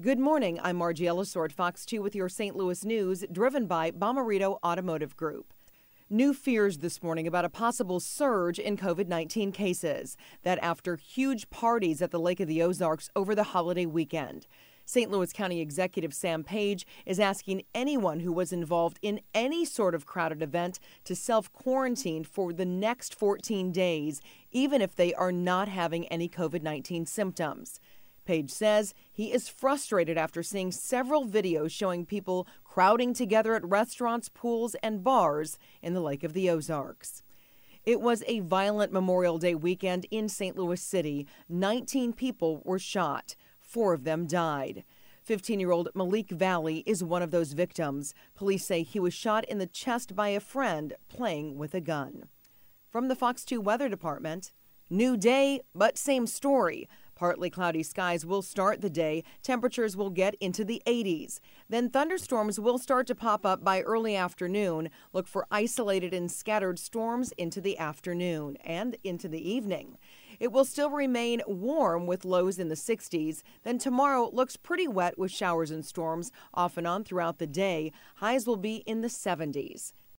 Good morning. I'm Margie Ellisor, Fox 2 with your St. Louis news, driven by Bommarito Automotive Group. New fears this morning about a possible surge in COVID 19 cases. That after huge parties at the Lake of the Ozarks over the holiday weekend. St. Louis County Executive Sam Page is asking anyone who was involved in any sort of crowded event to self quarantine for the next 14 days, even if they are not having any COVID 19 symptoms. Page says he is frustrated after seeing several videos showing people crowding together at restaurants, pools, and bars in the Lake of the Ozarks. It was a violent Memorial Day weekend in St. Louis City. 19 people were shot, four of them died. 15 year old Malik Valley is one of those victims. Police say he was shot in the chest by a friend playing with a gun. From the Fox 2 Weather Department, new day, but same story. Partly cloudy skies will start the day. Temperatures will get into the 80s. Then thunderstorms will start to pop up by early afternoon. Look for isolated and scattered storms into the afternoon and into the evening. It will still remain warm with lows in the 60s. Then tomorrow looks pretty wet with showers and storms off and on throughout the day. Highs will be in the 70s.